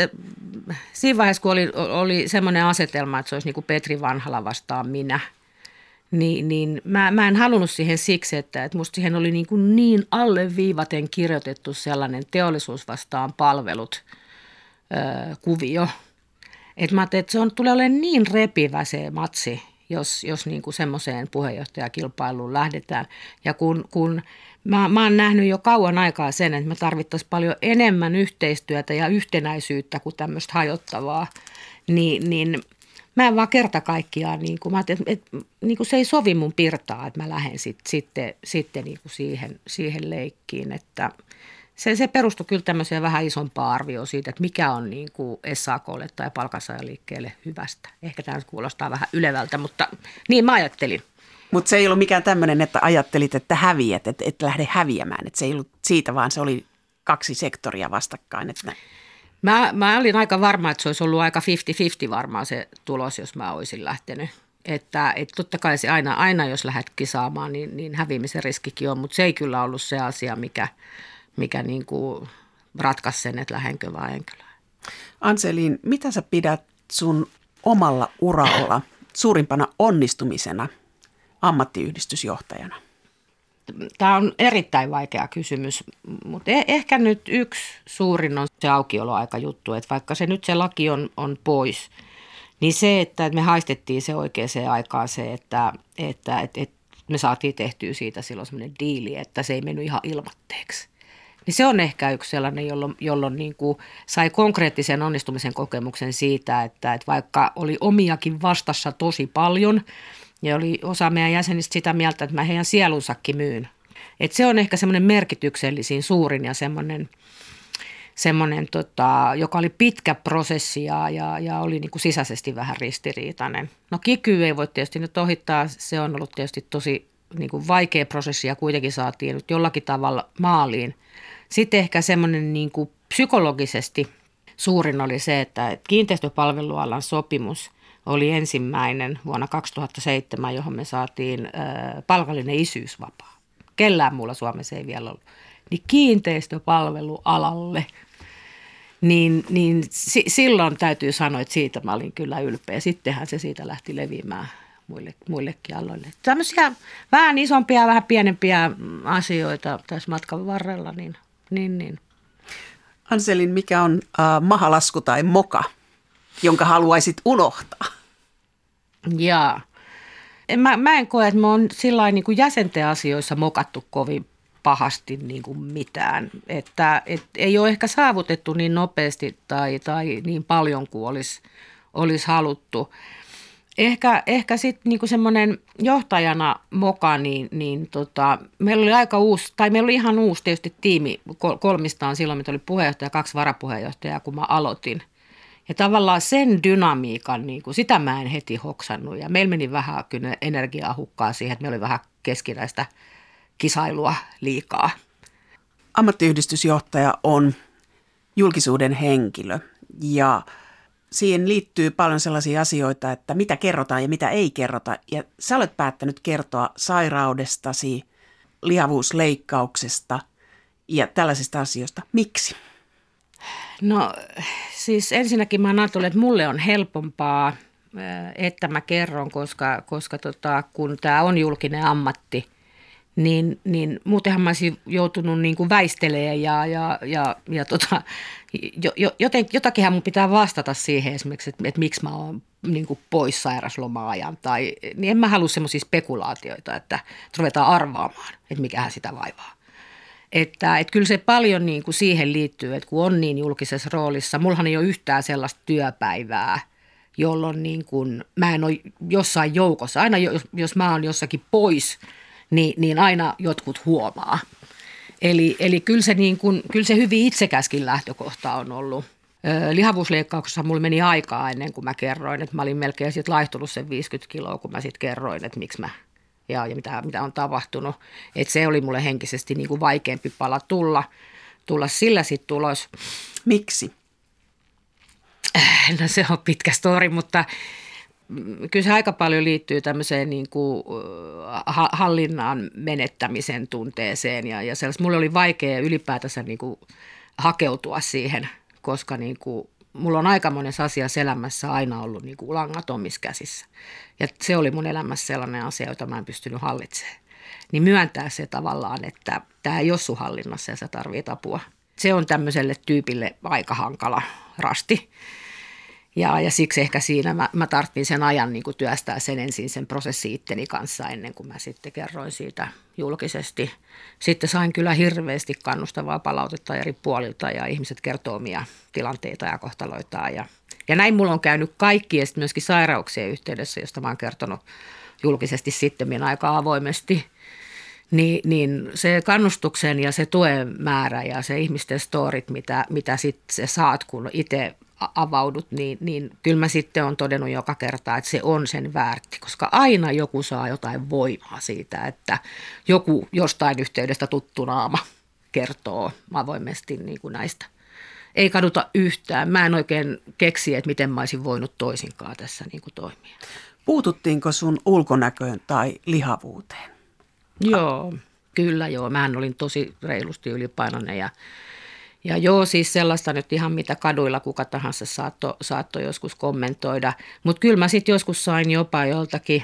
siinä vaiheessa kun oli, oli semmoinen asetelma, että se olisi niin kuin Petri Vanhala vastaan minä – niin, niin mä, mä en halunnut siihen siksi, että, että musta siihen oli niin, kuin niin alleviivaten kirjoitettu sellainen teollisuus vastaan palvelut ö, kuvio. Että mä että se on, tulee olemaan niin repivä se matsi, jos, jos niin kuin semmoiseen puheenjohtajakilpailuun lähdetään. Ja kun, kun mä, mä oon nähnyt jo kauan aikaa sen, että me tarvittaisiin paljon enemmän yhteistyötä ja yhtenäisyyttä kuin tämmöistä hajottavaa, niin, niin – mä en vaan kerta kaikkiaan, niin kuin, mä että, että niin kuin se ei sovi mun pirtaa, että mä lähden sit, sitten, sitten niin kuin siihen, siihen leikkiin, että se, se perustui kyllä tämmöiseen vähän isompaa arvioon siitä, että mikä on niin kuin SAKlle tai palkansaajaliikkeelle hyvästä. Ehkä tämä kuulostaa vähän ylevältä, mutta niin mä ajattelin. Mutta se ei ollut mikään tämmöinen, että ajattelit, että häviät, että et lähde häviämään. Että se ei ollut siitä, vaan se oli kaksi sektoria vastakkain. Että Mä, mä olin aika varma, että se olisi ollut aika 50-50 varmaan se tulos, jos mä olisin lähtenyt. Että, että totta kai se aina, aina jos lähdet kisaamaan, niin, niin häviämisen riskikin on, mutta se ei kyllä ollut se asia, mikä, mikä niin kuin ratkaisi sen, että lähdenkö vai enkö Anselin, mitä sä pidät sun omalla uralla suurimpana onnistumisena ammattiyhdistysjohtajana? Tämä on erittäin vaikea kysymys, mutta e- ehkä nyt yksi suurin on se aukioloaikajuttu, että vaikka se nyt se laki on, on pois, niin se, että me haistettiin se oikeaan aikaan se, että, että, että, että me saatiin tehtyä siitä silloin sellainen diili, että se ei mennyt ihan ilmatteeksi. Niin se on ehkä yksi sellainen, jolloin, jolloin niin kuin sai konkreettisen onnistumisen kokemuksen siitä, että, että vaikka oli omiakin vastassa tosi paljon – ja oli osa meidän jäsenistä sitä mieltä, että mä heidän sielunsakin myyn. Et se on ehkä semmoinen merkityksellisin suurin ja semmoinen, semmoinen tota, joka oli pitkä prosessi ja, ja, ja oli niin kuin sisäisesti vähän ristiriitainen. No kiky ei voi tietysti nyt ohittaa, se on ollut tietysti tosi niin kuin vaikea prosessi ja kuitenkin saatiin nyt jollakin tavalla maaliin. Sitten ehkä semmoinen niin kuin psykologisesti suurin oli se, että kiinteistöpalvelualan sopimus – oli ensimmäinen vuonna 2007, johon me saatiin palkallinen isyysvapaa. Kellään muulla Suomessa ei vielä ollut. Niin kiinteistöpalvelualalle, niin, niin si, silloin täytyy sanoa, että siitä mä olin kyllä ylpeä. Sittenhän se siitä lähti leviämään muille, muillekin aloille. Tämmöisiä vähän isompia, vähän pienempiä asioita tässä matkan varrella, niin, niin, niin. Anselin, mikä on äh, mahalasku tai moka, jonka haluaisit unohtaa? Jaa. Mä, mä en koe, että me on sillä niin jäsenten asioissa mokattu kovin pahasti niin kuin mitään. Että et ei ole ehkä saavutettu niin nopeasti tai, tai niin paljon kuin olisi, olisi haluttu. Ehkä, ehkä sitten niinku semmoinen johtajana moka, niin, niin tota, meillä oli aika uusi, tai meillä oli ihan uusi tietysti tiimi kolmistaan silloin, mitä oli puheenjohtaja, kaksi varapuheenjohtajaa, kun mä aloitin – ja tavallaan sen dynamiikan, niin kuin, sitä mä en heti hoksannut. Ja meillä meni vähän kyllä energiaa hukkaa siihen, että meillä oli vähän keskinäistä kisailua liikaa. Ammattiyhdistysjohtaja on julkisuuden henkilö ja siihen liittyy paljon sellaisia asioita, että mitä kerrotaan ja mitä ei kerrota. Ja sä olet päättänyt kertoa sairaudestasi, lihavuusleikkauksesta ja tällaisista asioista. Miksi? No siis ensinnäkin mä ajattelin, että mulle on helpompaa, että mä kerron, koska, koska tota, kun tämä on julkinen ammatti, niin, niin muutenhan mä olisin joutunut niin kuin väistelemään ja, ja, ja, ja tota, jo, joten, jotakinhan mun pitää vastata siihen esimerkiksi, että, että miksi mä oon niin kuin pois sairasloma-ajan. Tai, niin en mä halua semmoisia spekulaatioita, että ruvetaan arvaamaan, että mikähän sitä vaivaa. Että, että kyllä se paljon niin kuin siihen liittyy, että kun on niin julkisessa roolissa, mullahan ei ole yhtään sellaista työpäivää, jolloin niin kuin, mä en ole jossain joukossa. Aina jos, jos mä oon jossakin pois, niin, niin aina jotkut huomaa. Eli, eli kyllä, se niin kuin, kyllä se hyvin itsekäskin lähtökohta on ollut. Lihavuusleikkauksessa mulla meni aikaa ennen kuin mä kerroin, että mä olin melkein sitten laihtunut sen 50 kiloa, kun mä sitten kerroin, että miksi mä ja, ja mitä, mitä on tapahtunut. Et se oli mulle henkisesti niin kuin vaikeampi pala tulla, tulla sillä sitten tulos. Miksi? No se on pitkä story, mutta kyllä se aika paljon liittyy tämmöiseen niin kuin hallinnan menettämisen tunteeseen ja, ja mulle oli vaikea ylipäätänsä niin kuin hakeutua siihen, koska niin kuin mulla on aika monessa asiassa elämässä aina ollut niin kuin langat omissa käsissä. Ja se oli mun elämässä sellainen asia, jota mä en pystynyt hallitsemaan. Niin myöntää se tavallaan, että tämä ei ole sun hallinnassa ja sä tarvit apua. Se on tämmöiselle tyypille aika hankala rasti. Ja, ja siksi ehkä siinä mä, mä tarttin sen ajan niin kuin työstää sen ensin sen prosessi itteni kanssa ennen kuin mä sitten kerroin siitä julkisesti. Sitten sain kyllä hirveästi kannustavaa palautetta eri puolilta ja ihmiset kertoo omia tilanteita ja kohtaloitaan. Ja, ja näin mulla on käynyt kaikki ja sitten myöskin sairauksien yhteydessä, josta mä oon kertonut julkisesti sitten aika avoimesti – niin, niin se kannustuksen ja se tuen määrä ja se ihmisten storit, mitä, mitä sitten saat, kun itse avaudut, niin, niin kyllä mä sitten on todennut joka kerta, että se on sen väärti, koska aina joku saa jotain voimaa siitä, että joku jostain yhteydestä tuttu naama kertoo avoimesti niin kuin näistä. Ei kaduta yhtään. Mä en oikein keksi, että miten mä olisin voinut toisinkaan tässä niin kuin toimia. Puututtiinko sun ulkonäköön tai lihavuuteen? Joo, kyllä joo. Mähän olin tosi reilusti ylipainoinen ja, ja joo, siis sellaista nyt ihan mitä kaduilla kuka tahansa saattoi saatto joskus kommentoida. Mutta kyllä mä sitten joskus sain jopa joltakin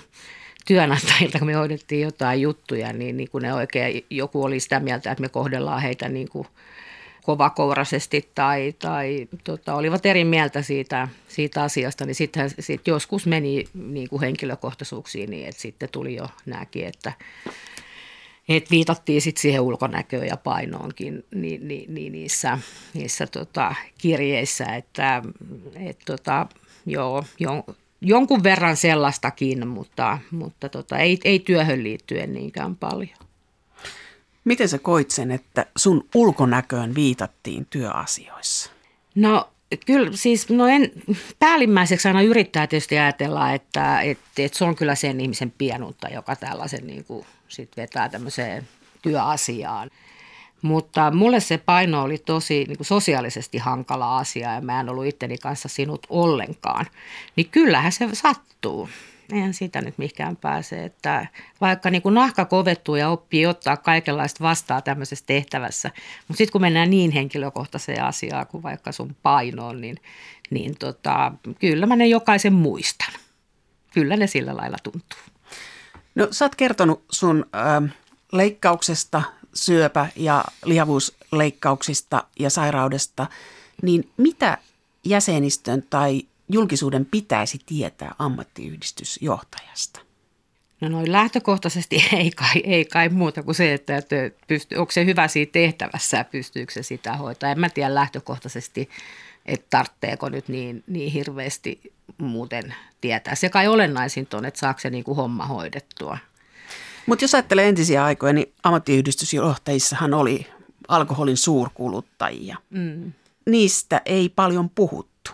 työnantajilta, kun me hoidettiin jotain juttuja, niin, niin kun ne oikein, joku oli sitä mieltä, että me kohdellaan heitä niin kuin kovakouraisesti tai, tai tota, olivat eri mieltä siitä, siitä asiasta, niin sitten sit joskus meni niin kuin henkilökohtaisuuksiin niin, että sitten tuli jo näki, että et viitattiin sitten siihen ulkonäköön ja painoonkin niin, niin, niin niissä, niissä tota, kirjeissä, että et, tota, joo, jo, jonkun verran sellaistakin, mutta, mutta tota, ei, ei työhön liittyen niinkään paljon. Miten sä koit sen, että sun ulkonäköön viitattiin työasioissa? No kyllä siis, no en, päällimmäiseksi aina yrittää tietysti ajatella, että, että, että se on kyllä sen ihmisen pienuutta, joka tällaisen niin kuin, sit vetää tämmöiseen työasiaan. Mutta mulle se paino oli tosi niin kuin sosiaalisesti hankala asia ja mä en ollut itteni kanssa sinut ollenkaan. Niin kyllähän se sattuu eihän siitä nyt mihinkään pääse. Että vaikka niin kuin nahka kovettuu ja oppii ottaa kaikenlaista vastaa tämmöisessä tehtävässä, mutta sitten kun mennään niin henkilökohtaiseen asiaan kuin vaikka sun painoon, niin, niin tota, kyllä mä ne jokaisen muistan. Kyllä ne sillä lailla tuntuu. No sä oot kertonut sun äh, leikkauksesta, syöpä- ja lihavuusleikkauksista ja sairaudesta, niin mitä jäsenistön tai julkisuuden pitäisi tietää ammattiyhdistysjohtajasta? No noin lähtökohtaisesti ei kai, ei kai muuta kuin se, että, että pystyy, onko se hyvä siinä tehtävässä ja pystyykö se sitä hoitaa. En mä tiedä lähtökohtaisesti, että tarvitseeko nyt niin, niin hirveästi muuten tietää. Se kai olennaisinta on, että saako se niin kuin homma hoidettua. Mutta jos ajattelee entisiä aikoja, niin ammattiyhdistysjohtajissahan oli alkoholin suurkuluttajia. Mm. Niistä ei paljon puhuttu.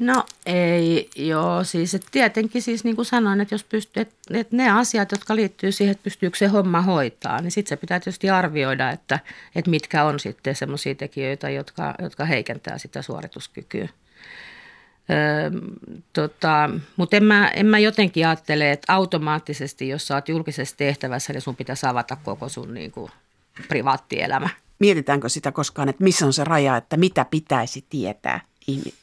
No ei, joo, siis että tietenkin siis niin kuin sanoin, että jos pystyy, että, että ne asiat, jotka liittyy siihen, että pystyykö se homma hoitaa, niin sitten se pitää tietysti arvioida, että, että mitkä on sitten semmoisia tekijöitä, jotka, jotka heikentää sitä suorituskykyä. Öö, tota, mutta en mä, en mä jotenkin ajattele, että automaattisesti, jos sä oot julkisessa tehtävässä, niin sun pitäisi avata koko sun niin kuin, privaattielämä. Mietitäänkö sitä koskaan, että missä on se raja, että mitä pitäisi tietää?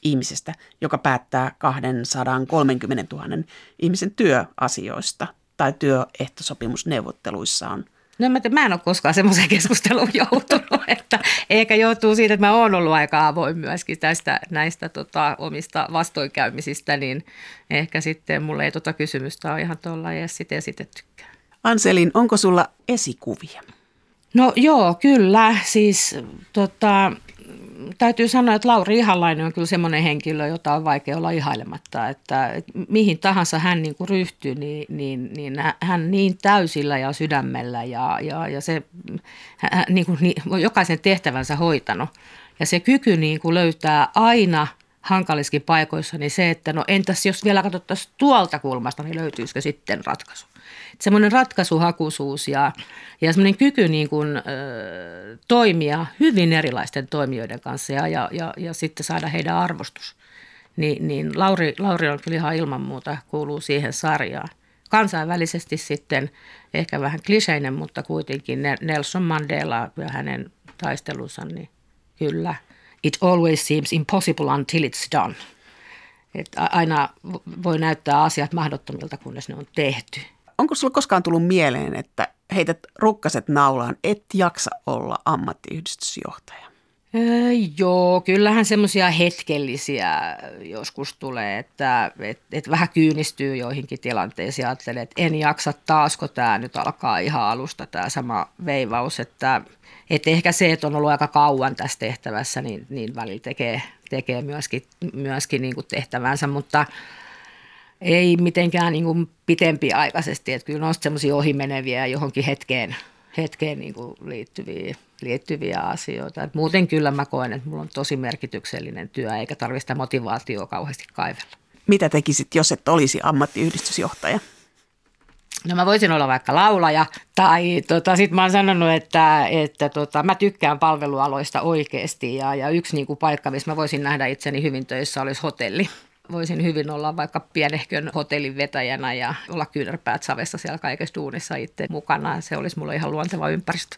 ihmisestä, joka päättää 230 000 ihmisen työasioista tai työehtosopimusneuvotteluissaan. No mä, mä en ole koskaan semmoiseen keskusteluun joutunut, että eikä joutuu siitä, että mä oon ollut aika avoin myöskin tästä, näistä tota, omista vastoinkäymisistä, niin ehkä sitten mulle ei tota kysymystä ole ihan tuolla edes sitten esitettykään. Anselin, onko sulla esikuvia? No joo, kyllä. Siis tota, täytyy sanoa, että Lauri Ihalainen on kyllä semmoinen henkilö, jota on vaikea olla ihailematta, että, että mihin tahansa hän niin kuin ryhtyy, niin, niin, niin hän niin täysillä ja sydämellä ja, ja, ja se hän, niin kuin, niin, jokaisen tehtävänsä hoitanut. Ja se kyky niin kuin löytää aina hankaliskin paikoissa, niin se, että no entäs jos vielä katsottaisiin tuolta kulmasta, niin löytyisikö sitten ratkaisu semmoinen ratkaisuhakuisuus ja, ja semmoinen kyky niin kuin, ö, toimia hyvin erilaisten toimijoiden kanssa ja, ja, ja, ja sitten saada heidän arvostus. Ni, niin Lauri, Lauri on kyllä ihan ilman muuta kuuluu siihen sarjaan. Kansainvälisesti sitten ehkä vähän kliseinen, mutta kuitenkin Nelson Mandela ja hänen taistelunsa, niin kyllä. It always seems impossible until it's done. Että aina voi näyttää asiat mahdottomilta, kunnes ne on tehty onko sulla koskaan tullut mieleen, että heität rukkaset naulaan, et jaksa olla ammattiyhdistysjohtaja? Öö, joo, kyllähän semmoisia hetkellisiä joskus tulee, että et, et vähän kyynistyy joihinkin tilanteisiin. Ajattelee, että en jaksa taasko tämä nyt alkaa ihan alusta tämä sama veivaus, että et ehkä se, että on ollut aika kauan tässä tehtävässä, niin, niin välillä tekee, tekee myöskin, myöskin niin kuin tehtävänsä, mutta – ei mitenkään niin kuin pitempiaikaisesti, että kyllä on semmoisia ohimeneviä johonkin hetkeen, hetkeen niin kuin liittyviä, liittyviä asioita. Et muuten kyllä mä koen, että mulla on tosi merkityksellinen työ, eikä tarvitse sitä motivaatiota kauheasti kaivella. Mitä tekisit, jos et olisi ammattiyhdistysjohtaja? No mä voisin olla vaikka laulaja tai tota, sitten mä oon sanonut, että, että tota, mä tykkään palvelualoista oikeasti ja, ja yksi niin kuin paikka, missä mä voisin nähdä itseni hyvin töissä olisi hotelli voisin hyvin olla vaikka pienehkön hotellin vetäjänä ja olla kyynärpäät savessa siellä kaikessa duunissa itse mukana. Se olisi mulle ihan luonteva ympäristö.